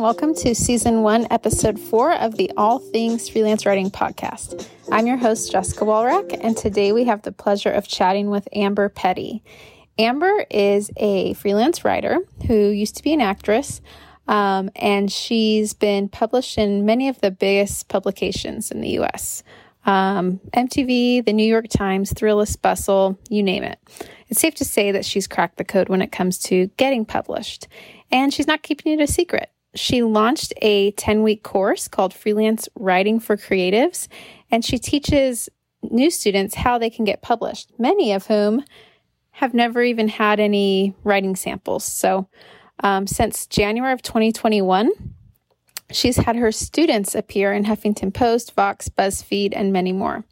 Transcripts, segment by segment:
welcome to season one, episode four of the All Things Freelance Writing podcast. I'm your host, Jessica Walrack, and today we have the pleasure of chatting with Amber Petty. Amber is a freelance writer who used to be an actress, um, and she's been published in many of the biggest publications in the US um, MTV, the New York Times, Thrillist, Bustle, you name it. It's safe to say that she's cracked the code when it comes to getting published. And she's not keeping it a secret. She launched a 10 week course called Freelance Writing for Creatives, and she teaches new students how they can get published, many of whom have never even had any writing samples. So, um, since January of 2021, she's had her students appear in Huffington Post, Vox, BuzzFeed, and many more.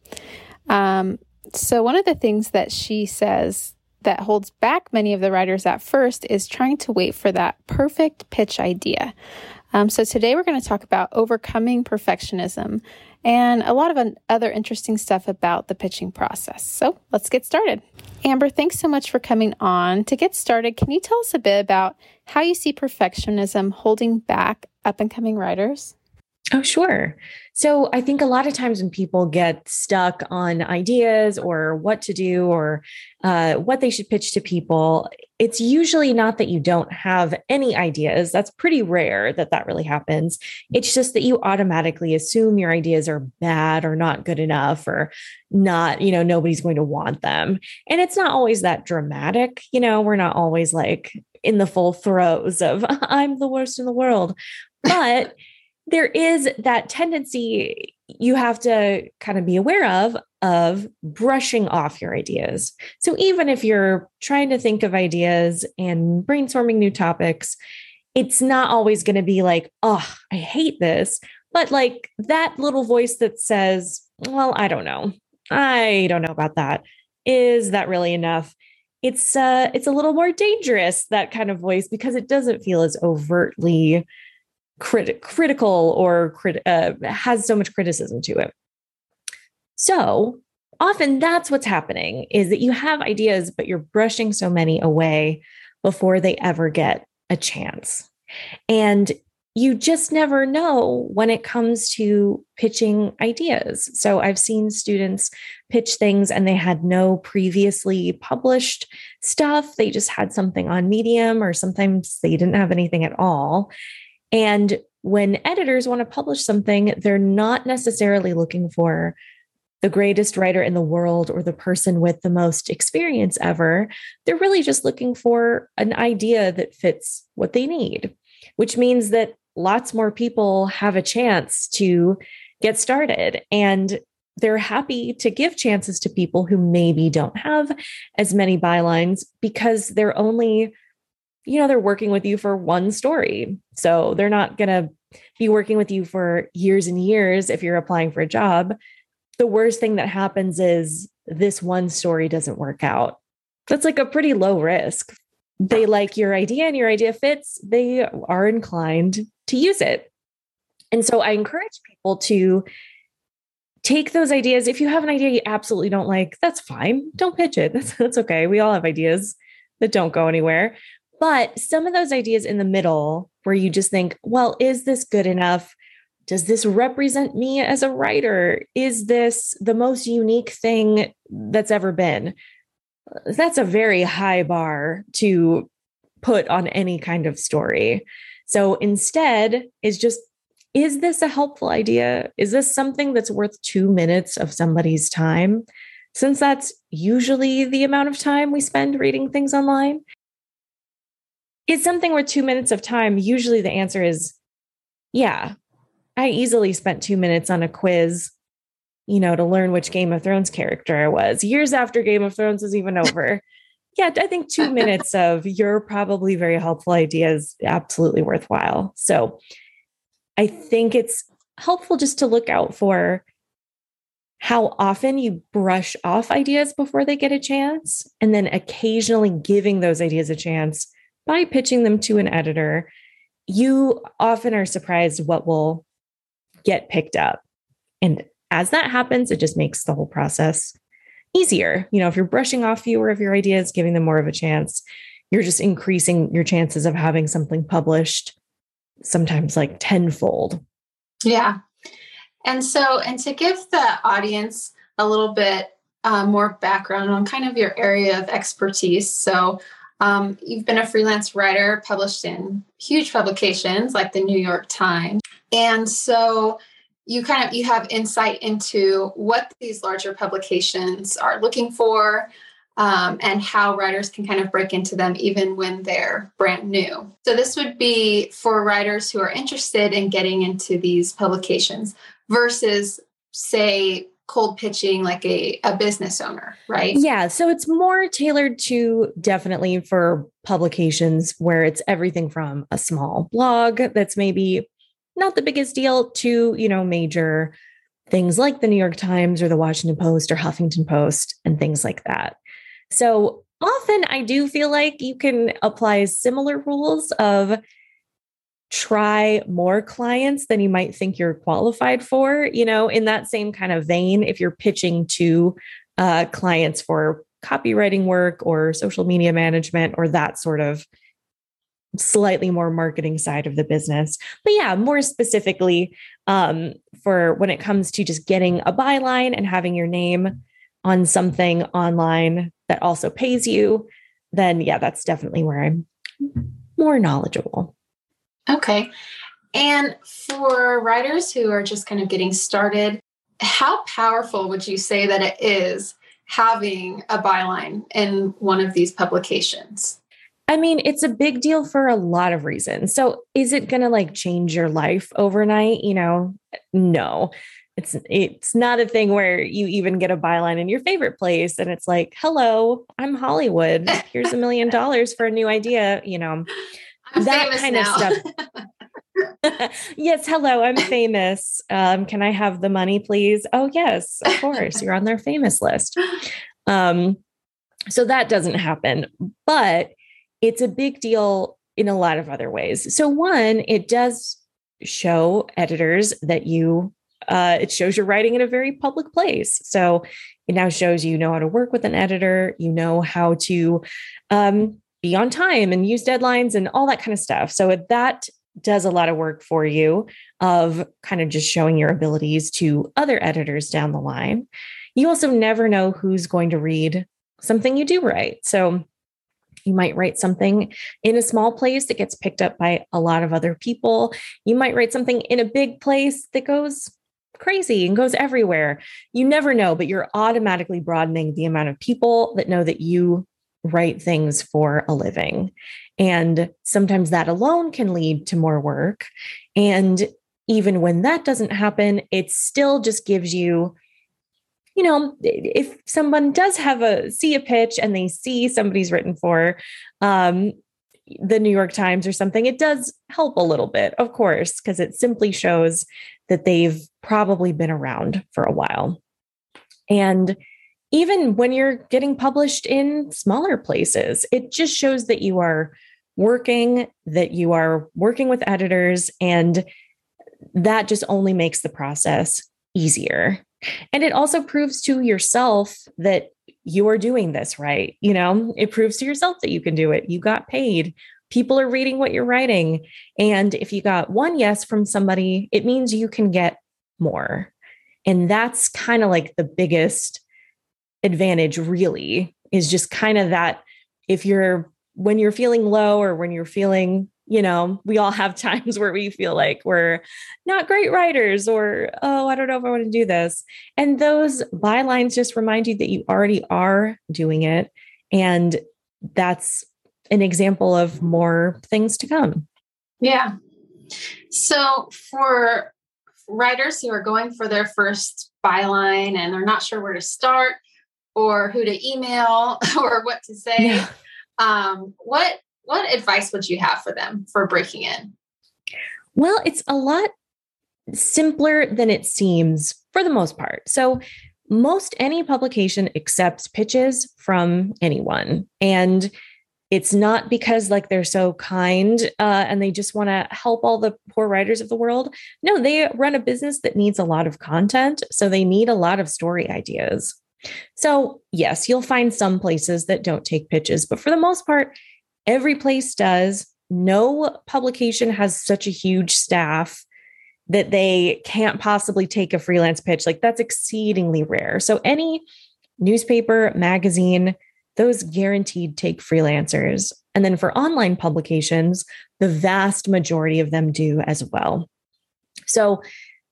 Um, so, one of the things that she says that holds back many of the writers at first is trying to wait for that perfect pitch idea. Um, so, today we're going to talk about overcoming perfectionism and a lot of other interesting stuff about the pitching process. So, let's get started. Amber, thanks so much for coming on. To get started, can you tell us a bit about how you see perfectionism holding back up and coming writers? Oh, sure. So I think a lot of times when people get stuck on ideas or what to do or uh, what they should pitch to people, it's usually not that you don't have any ideas. That's pretty rare that that really happens. It's just that you automatically assume your ideas are bad or not good enough or not, you know, nobody's going to want them. And it's not always that dramatic. You know, we're not always like in the full throes of I'm the worst in the world. But there is that tendency you have to kind of be aware of of brushing off your ideas. So even if you're trying to think of ideas and brainstorming new topics, it's not always going to be like, "Oh, I hate this." But like that little voice that says, "Well, I don't know. I don't know about that. Is that really enough?" It's uh it's a little more dangerous that kind of voice because it doesn't feel as overtly crit- critical or crit- uh, has so much criticism to it. So often that's what's happening is that you have ideas, but you're brushing so many away before they ever get a chance. And you just never know when it comes to pitching ideas. So I've seen students pitch things and they had no previously published stuff. They just had something on Medium, or sometimes they didn't have anything at all. And when editors want to publish something, they're not necessarily looking for the greatest writer in the world or the person with the most experience ever. They're really just looking for an idea that fits what they need, which means that lots more people have a chance to get started. And they're happy to give chances to people who maybe don't have as many bylines because they're only you know, they're working with you for one story. So they're not going to be working with you for years and years if you're applying for a job. The worst thing that happens is this one story doesn't work out. That's like a pretty low risk. They like your idea and your idea fits, they are inclined to use it. And so I encourage people to take those ideas. If you have an idea you absolutely don't like, that's fine. Don't pitch it. That's, that's okay. We all have ideas that don't go anywhere. But some of those ideas in the middle where you just think, well, is this good enough? Does this represent me as a writer? Is this the most unique thing that's ever been? Uh, that's a very high bar to put on any kind of story. So instead, is just is this a helpful idea? Is this something that's worth two minutes of somebody's time? Since that's usually the amount of time we spend reading things online, is something where two minutes of time? Usually the answer is yeah. I easily spent two minutes on a quiz, you know, to learn which Game of Thrones character I was years after Game of Thrones was even over. yeah, I think two minutes of your probably very helpful idea is absolutely worthwhile. So I think it's helpful just to look out for how often you brush off ideas before they get a chance, and then occasionally giving those ideas a chance by pitching them to an editor, you often are surprised what will get picked up. And as that happens, it just makes the whole process easier. You know, if you're brushing off fewer of your ideas, giving them more of a chance, you're just increasing your chances of having something published sometimes like tenfold. Yeah. And so, and to give the audience a little bit uh, more background on kind of your area of expertise. So, um, you've been a freelance writer, published in huge publications like the New York Times, and so you kind of you have insight into what these larger publications are looking for, um, and how writers can kind of break into them even when they're brand new. So, this would be for writers who are interested in getting into these publications versus, say, cold pitching like a, a business owner, right? Yeah. So, it's more tailored to definitely for publications where it's everything from a small blog that's maybe not the biggest deal to, you know, major things like the New York Times or the Washington Post or Huffington Post and things like that. So often I do feel like you can apply similar rules of try more clients than you might think you're qualified for, you know, in that same kind of vein. If you're pitching to uh, clients for copywriting work or social media management or that sort of slightly more marketing side of the business. But yeah, more specifically, um, for when it comes to just getting a byline and having your name on something online that also pays you, then yeah, that's definitely where I'm more knowledgeable. Okay. And for writers who are just kind of getting started, how powerful would you say that it is having a byline in one of these publications? I mean, it's a big deal for a lot of reasons. So, is it going to like change your life overnight? You know, no it's it's not a thing where you even get a byline in your favorite place and it's like hello i'm hollywood here's a million dollars for a new idea you know I'm that kind now. of stuff. Yes hello i'm famous. Um, can i have the money please? Oh yes of course you're on their famous list. Um, so that doesn't happen but it's a big deal in a lot of other ways. So one it does show editors that you uh, it shows you're writing in a very public place. So it now shows you know how to work with an editor, you know how to um, be on time and use deadlines and all that kind of stuff. So that does a lot of work for you of kind of just showing your abilities to other editors down the line. You also never know who's going to read something you do write. So you might write something in a small place that gets picked up by a lot of other people. You might write something in a big place that goes crazy and goes everywhere. You never know, but you're automatically broadening the amount of people that know that you write things for a living. And sometimes that alone can lead to more work. And even when that doesn't happen, it still just gives you you know if someone does have a see a pitch and they see somebody's written for um, the New York Times or something, it does help a little bit, of course, because it simply shows that they've probably been around for a while. And even when you're getting published in smaller places, it just shows that you are working, that you are working with editors, and that just only makes the process easier. And it also proves to yourself that you are doing this right. You know, it proves to yourself that you can do it. You got paid. People are reading what you're writing. And if you got one yes from somebody, it means you can get more. And that's kind of like the biggest advantage, really, is just kind of that if you're when you're feeling low or when you're feeling you know, we all have times where we feel like we're not great writers or, oh, I don't know if I want to do this. And those bylines just remind you that you already are doing it. And that's an example of more things to come. Yeah. So for writers who are going for their first byline and they're not sure where to start or who to email or what to say, yeah. um, what what advice would you have for them for breaking in? Well, it's a lot simpler than it seems for the most part. So, most any publication accepts pitches from anyone. And it's not because like they're so kind uh, and they just want to help all the poor writers of the world. No, they run a business that needs a lot of content. So they need a lot of story ideas. So, yes, you'll find some places that don't take pitches, but for the most part, Every place does. no publication has such a huge staff that they can't possibly take a freelance pitch. Like that's exceedingly rare. So any newspaper, magazine, those guaranteed take freelancers. And then for online publications, the vast majority of them do as well. So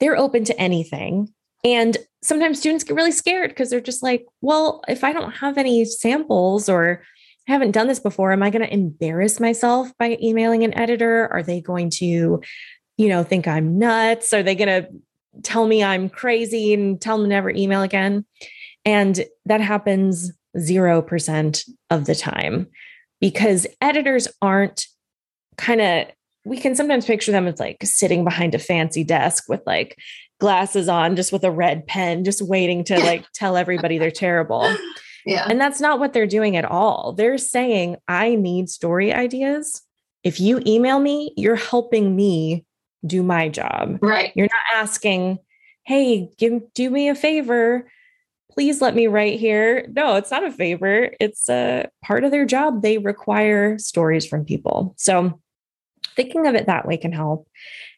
they're open to anything. And sometimes students get really scared because they're just like, well, if I don't have any samples or I haven't done this before, am I going to embarrass myself by emailing an editor? Are they going to, you know, think I'm nuts? Are they going to tell me I'm crazy and tell them never email again? And that happens 0% of the time because editors aren't kind of we can sometimes picture them as like sitting behind a fancy desk with like glasses on, just with a red pen, just waiting to like tell everybody they're terrible. Yeah. And that's not what they're doing at all. They're saying, I need story ideas. If you email me, you're helping me do my job. Right. You're not asking, hey, give do me a favor. Please let me write here. No, it's not a favor. It's a part of their job. They require stories from people. So thinking of it that way can help.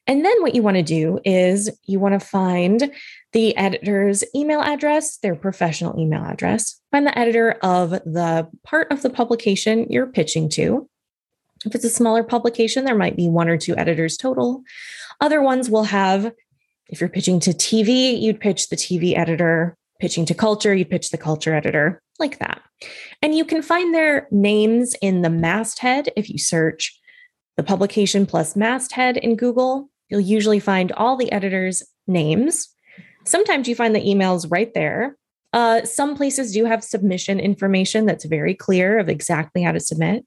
And then what you want to do is you want to find the editor's email address, their professional email address, find the editor of the part of the publication you're pitching to. If it's a smaller publication, there might be one or two editors total. Other ones will have, if you're pitching to TV, you'd pitch the TV editor. Pitching to culture, you pitch the culture editor, like that. And you can find their names in the masthead if you search the publication plus masthead in Google. You'll usually find all the editors' names. Sometimes you find the emails right there. Uh, some places do have submission information that's very clear of exactly how to submit.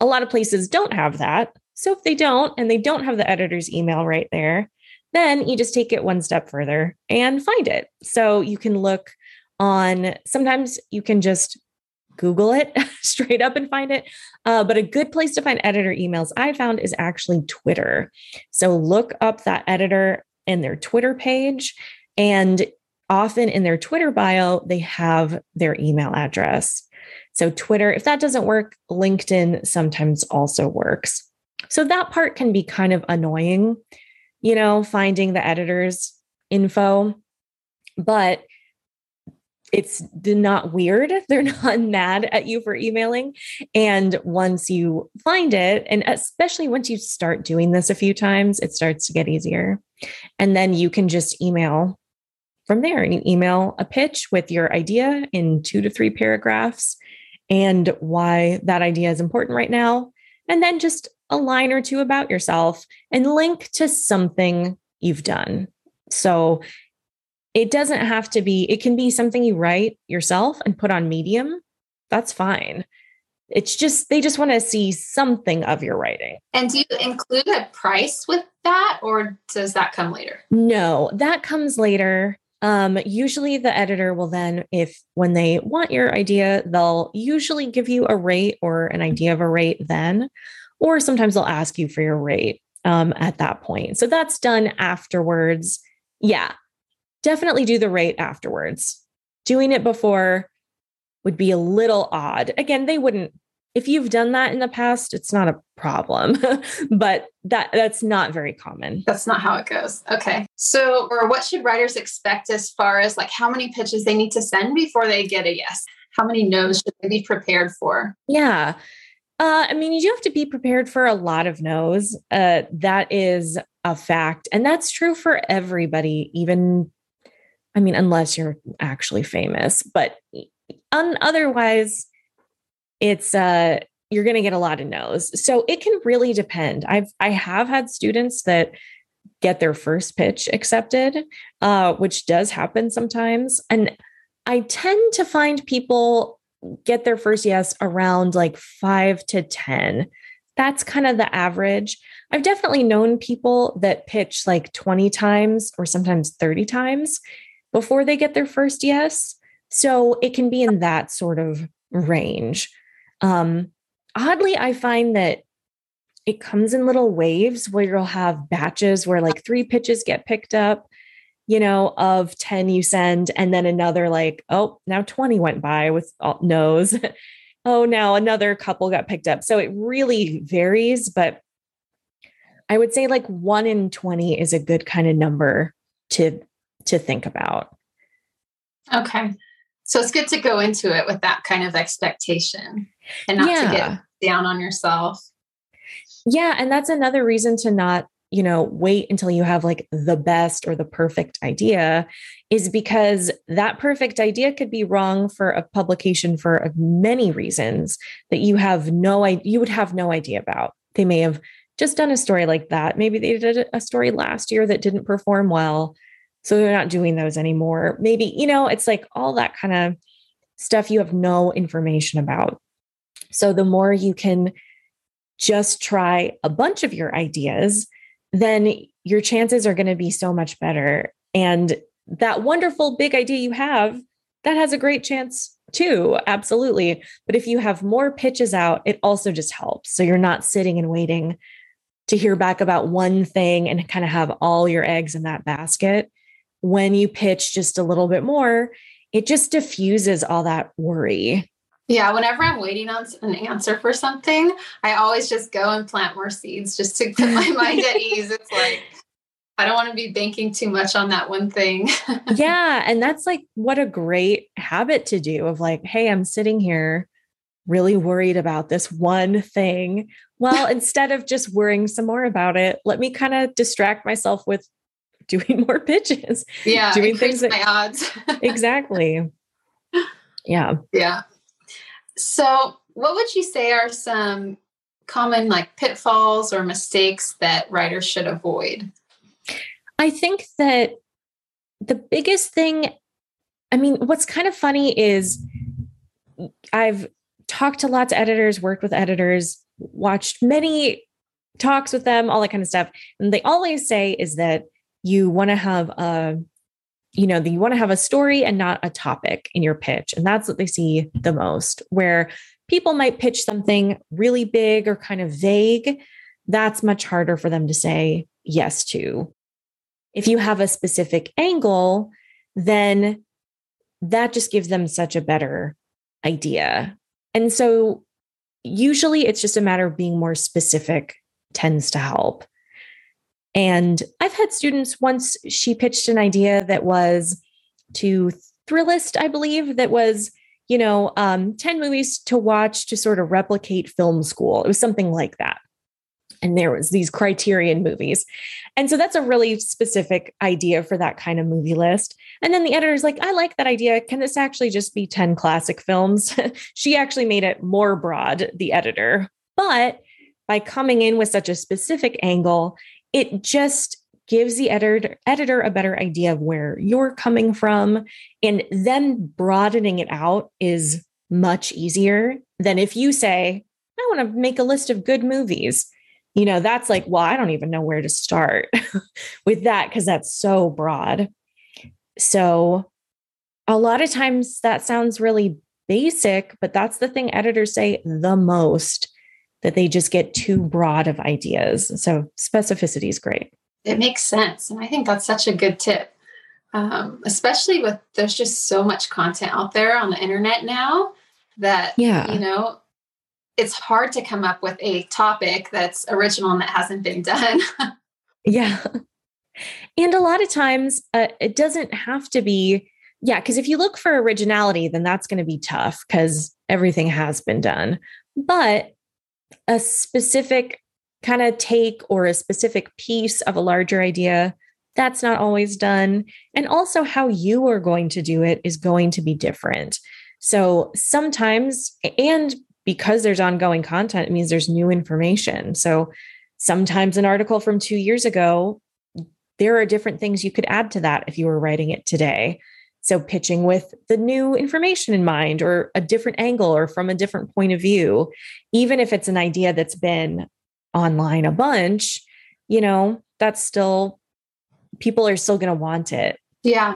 A lot of places don't have that. So if they don't, and they don't have the editor's email right there, then you just take it one step further and find it. So you can look on, sometimes you can just Google it straight up and find it. Uh, but a good place to find editor emails I found is actually Twitter. So look up that editor in their Twitter page. And often in their Twitter bio, they have their email address. So, Twitter, if that doesn't work, LinkedIn sometimes also works. So, that part can be kind of annoying, you know, finding the editor's info. But it's not weird. They're not mad at you for emailing. And once you find it, and especially once you start doing this a few times, it starts to get easier. And then you can just email from there and you email a pitch with your idea in two to three paragraphs and why that idea is important right now. And then just a line or two about yourself and link to something you've done. So it doesn't have to be, it can be something you write yourself and put on Medium. That's fine. It's just, they just want to see something of your writing. And do you include a price with that or does that come later? No, that comes later. Um, usually the editor will then, if when they want your idea, they'll usually give you a rate or an idea of a rate then, or sometimes they'll ask you for your rate um, at that point. So that's done afterwards. Yeah, definitely do the rate afterwards. Doing it before would be a little odd. Again, they wouldn't if you've done that in the past, it's not a problem, but that that's not very common. That's not how it goes. Okay. So, or what should writers expect as far as like how many pitches they need to send before they get a yes? How many no's should they be prepared for? Yeah. Uh, I mean, you do have to be prepared for a lot of no's. Uh, that is a fact. And that's true for everybody, even I mean, unless you're actually famous, but un- otherwise, it's uh, you're going to get a lot of no's. So it can really depend. I've I have had students that get their first pitch accepted, uh, which does happen sometimes, and I tend to find people get their first yes around like five to ten. That's kind of the average. I've definitely known people that pitch like 20 times or sometimes 30 times before they get their first yes. So it can be in that sort of range. Um, oddly, I find that it comes in little waves where you'll have batches where like three pitches get picked up, you know, of 10 you send, and then another like, oh, now 20 went by with all no's. oh, now another couple got picked up. So it really varies, but I would say like 1 in 20 is a good kind of number to to think about. Okay. So it's good to go into it with that kind of expectation and not yeah. to get down on yourself. Yeah. And that's another reason to not, you know, wait until you have like the best or the perfect idea, is because that perfect idea could be wrong for a publication for uh, many reasons that you have no idea, you would have no idea about. They may have just done a story like that. Maybe they did a story last year that didn't perform well. So they're not doing those anymore. Maybe, you know, it's like all that kind of stuff you have no information about. So the more you can just try a bunch of your ideas, then your chances are going to be so much better. And that wonderful big idea you have, that has a great chance too. Absolutely. But if you have more pitches out, it also just helps. So you're not sitting and waiting to hear back about one thing and kind of have all your eggs in that basket when you pitch just a little bit more, it just diffuses all that worry. Yeah, whenever I'm waiting on an answer for something, I always just go and plant more seeds just to put my mind at ease. It's like, I don't want to be banking too much on that one thing. yeah. And that's like what a great habit to do of like, hey, I'm sitting here really worried about this one thing. Well, instead of just worrying some more about it, let me kind of distract myself with doing more pitches. Yeah. Doing things that, my odds. exactly. Yeah. Yeah. So what would you say are some common like pitfalls or mistakes that writers should avoid? I think that the biggest thing, I mean, what's kind of funny is I've talked to lots of editors, worked with editors, watched many talks with them, all that kind of stuff. And they always say is that you want to have a you know you want to have a story and not a topic in your pitch and that's what they see the most where people might pitch something really big or kind of vague that's much harder for them to say yes to. If you have a specific angle then that just gives them such a better idea. And so usually it's just a matter of being more specific tends to help and I've had students once, she pitched an idea that was to Thrillist, I believe, that was, you know, um, 10 movies to watch to sort of replicate film school. It was something like that. And there was these criterion movies. And so that's a really specific idea for that kind of movie list. And then the editor's like, I like that idea. Can this actually just be 10 classic films? she actually made it more broad, the editor. But by coming in with such a specific angle, it just gives the editor editor a better idea of where you're coming from. And then broadening it out is much easier than if you say i want to make a list of good movies. You know that's like well i don't even know where to start with that because that's so broad. So a lot of times that sounds really basic but that's the thing editors say the most that they just get too broad of ideas. So specificity is great. It makes sense. And I think that's such a good tip, um, especially with there's just so much content out there on the internet now that, yeah. you know, it's hard to come up with a topic that's original and that hasn't been done. yeah. And a lot of times uh, it doesn't have to be, yeah, because if you look for originality, then that's going to be tough because everything has been done. But a specific kind of take or a specific piece of a larger idea, that's not always done. And also, how you are going to do it is going to be different. So sometimes, and because there's ongoing content, it means there's new information. So sometimes an article from two years ago, there are different things you could add to that if you were writing it today. So, pitching with the new information in mind or a different angle or from a different point of view, even if it's an idea that's been online a bunch, you know, that's still, people are still going to want it. Yeah.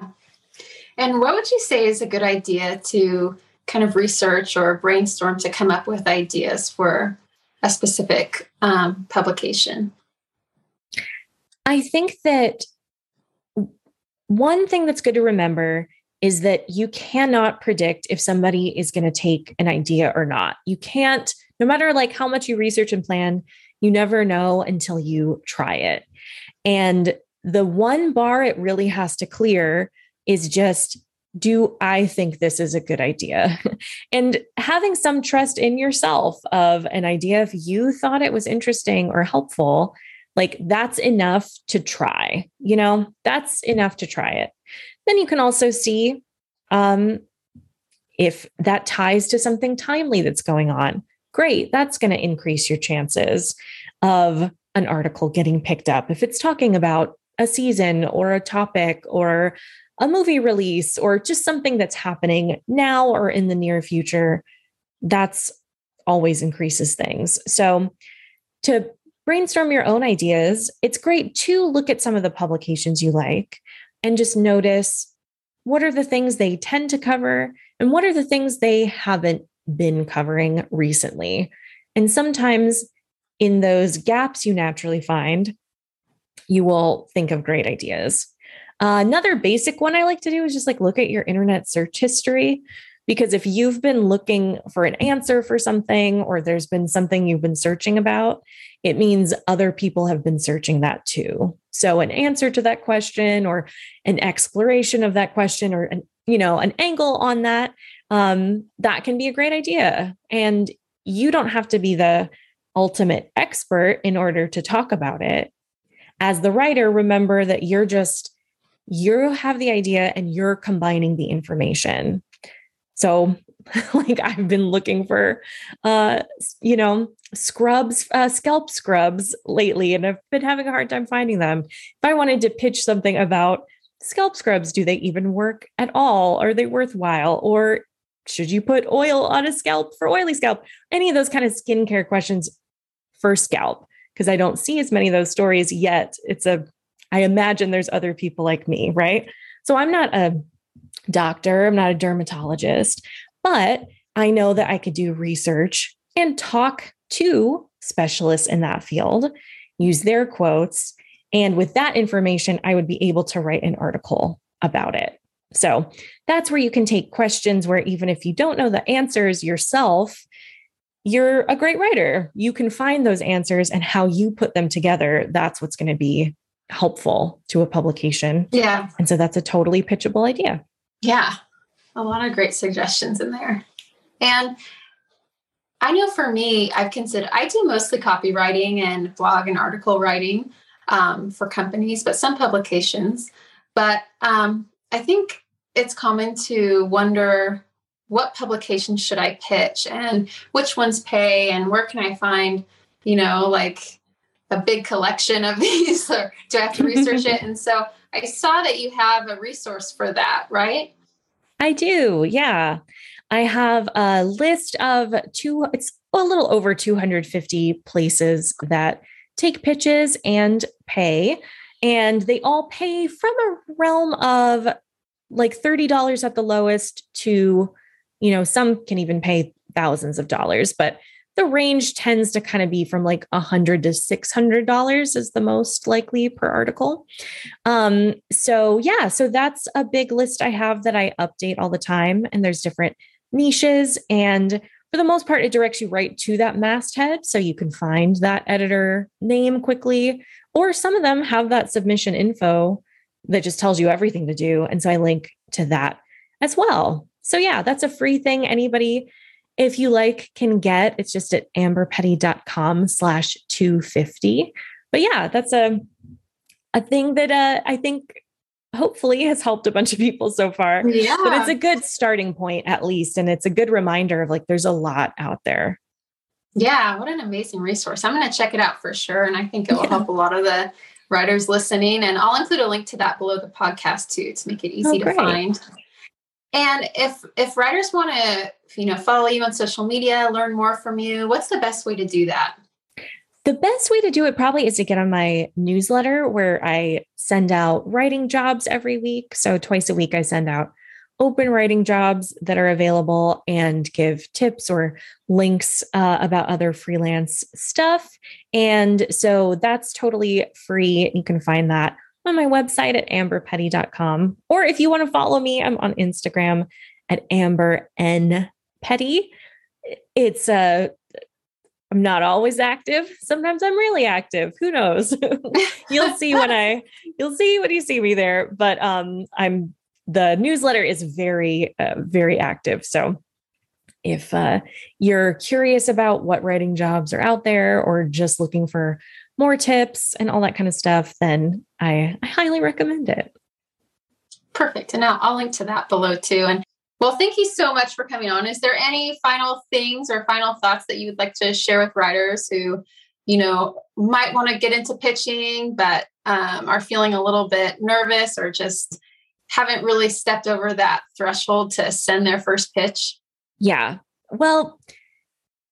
And what would you say is a good idea to kind of research or brainstorm to come up with ideas for a specific um, publication? I think that one thing that's good to remember is that you cannot predict if somebody is going to take an idea or not. You can't, no matter like how much you research and plan, you never know until you try it. And the one bar it really has to clear is just do I think this is a good idea? and having some trust in yourself of an idea, if you thought it was interesting or helpful, like that's enough to try, you know, that's enough to try it. Then you can also see um, if that ties to something timely that's going on. Great, that's going to increase your chances of an article getting picked up. If it's talking about a season or a topic or a movie release or just something that's happening now or in the near future, that's always increases things. So, to brainstorm your own ideas, it's great to look at some of the publications you like and just notice what are the things they tend to cover and what are the things they haven't been covering recently. And sometimes in those gaps you naturally find, you will think of great ideas. Uh, another basic one I like to do is just like look at your internet search history. Because if you've been looking for an answer for something, or there's been something you've been searching about, it means other people have been searching that too. So, an answer to that question, or an exploration of that question, or an, you know, an angle on that, um, that can be a great idea. And you don't have to be the ultimate expert in order to talk about it. As the writer, remember that you're just you have the idea and you're combining the information. So, like I've been looking for uh you know, scrubs, uh, scalp scrubs lately and I've been having a hard time finding them. If I wanted to pitch something about scalp scrubs, do they even work at all? Are they worthwhile or should you put oil on a scalp for oily scalp? Any of those kind of skincare questions for scalp because I don't see as many of those stories yet. It's a I imagine there's other people like me, right? So I'm not a doctor, I'm not a dermatologist, but I know that I could do research and talk to specialists in that field, use their quotes. And with that information, I would be able to write an article about it. So that's where you can take questions where even if you don't know the answers yourself, you're a great writer. You can find those answers and how you put them together. That's what's going to be helpful to a publication. Yeah. And so that's a totally pitchable idea. Yeah. A lot of great suggestions in there. And I know for me, I've considered, I do mostly copywriting and blog and article writing um, for companies, but some publications. But um, I think it's common to wonder what publications should I pitch and which ones pay and where can I find, you know, like a big collection of these or do I have to research it? And so I saw that you have a resource for that, right? I do. Yeah. I have a list of two, it's a little over 250 places that take pitches and pay. And they all pay from a realm of like $30 at the lowest to, you know, some can even pay thousands of dollars, but the range tends to kind of be from like a hundred to six hundred dollars is the most likely per article. Um, so yeah, so that's a big list I have that I update all the time, and there's different niches and for the most part, it directs you right to that masthead. So you can find that editor name quickly, or some of them have that submission info that just tells you everything to do. And so I link to that as well. So yeah, that's a free thing. Anybody if you like can get it's just at amberpetty.com slash 250 but yeah that's a a thing that uh, i think hopefully has helped a bunch of people so far. Yeah but it's a good starting point at least and it's a good reminder of like there's a lot out there. Yeah what an amazing resource. I'm going to check it out for sure and i think it will yeah. help a lot of the writers listening and i'll include a link to that below the podcast too to make it easy oh, to find and if if writers want to, you know, follow you on social media, learn more from you, what's the best way to do that? The best way to do it probably is to get on my newsletter where I send out writing jobs every week. So twice a week I send out open writing jobs that are available and give tips or links uh, about other freelance stuff. And so that's totally free. You can find that on my website at amberpetty.com. Or if you want to follow me, I'm on Instagram at Amber N Petty. It's a uh, I'm not always active. Sometimes I'm really active. Who knows? you'll see when I you'll see when you see me there. But um I'm the newsletter is very uh, very active. So if uh, you're curious about what writing jobs are out there or just looking for more tips and all that kind of stuff, then I, I highly recommend it. Perfect. And I'll, I'll link to that below too. And well, thank you so much for coming on. Is there any final things or final thoughts that you would like to share with writers who, you know, might want to get into pitching, but um, are feeling a little bit nervous or just haven't really stepped over that threshold to send their first pitch? Yeah. Well,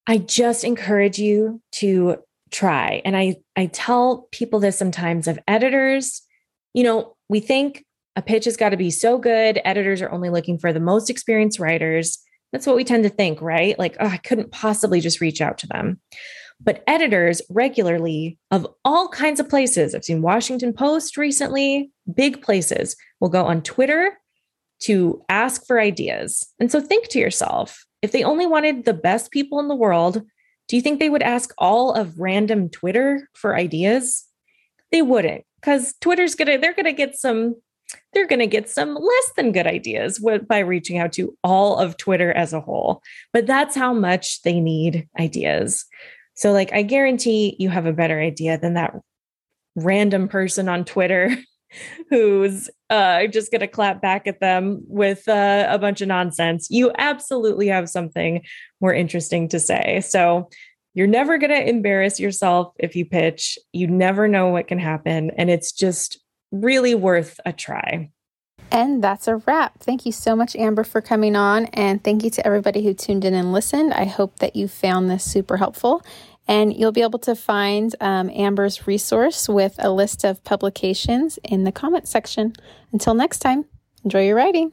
I just encourage you to try. And I I tell people this sometimes of editors, you know, we think a pitch has got to be so good. Editors are only looking for the most experienced writers. That's what we tend to think, right? Like, oh, I couldn't possibly just reach out to them. But editors regularly of all kinds of places, I've seen Washington Post recently, big places, will go on Twitter to ask for ideas. And so think to yourself if they only wanted the best people in the world, do you think they would ask all of random Twitter for ideas? They wouldn't, because Twitter's gonna, they're gonna get some they're going to get some less than good ideas by reaching out to all of Twitter as a whole. But that's how much they need ideas. So, like, I guarantee you have a better idea than that random person on Twitter who's uh, just going to clap back at them with uh, a bunch of nonsense. You absolutely have something more interesting to say. So, you're never going to embarrass yourself if you pitch. You never know what can happen. And it's just really worth a try. And that's a wrap. Thank you so much, Amber, for coming on. And thank you to everybody who tuned in and listened. I hope that you found this super helpful. And you'll be able to find um, Amber's resource with a list of publications in the comment section. Until next time, enjoy your writing.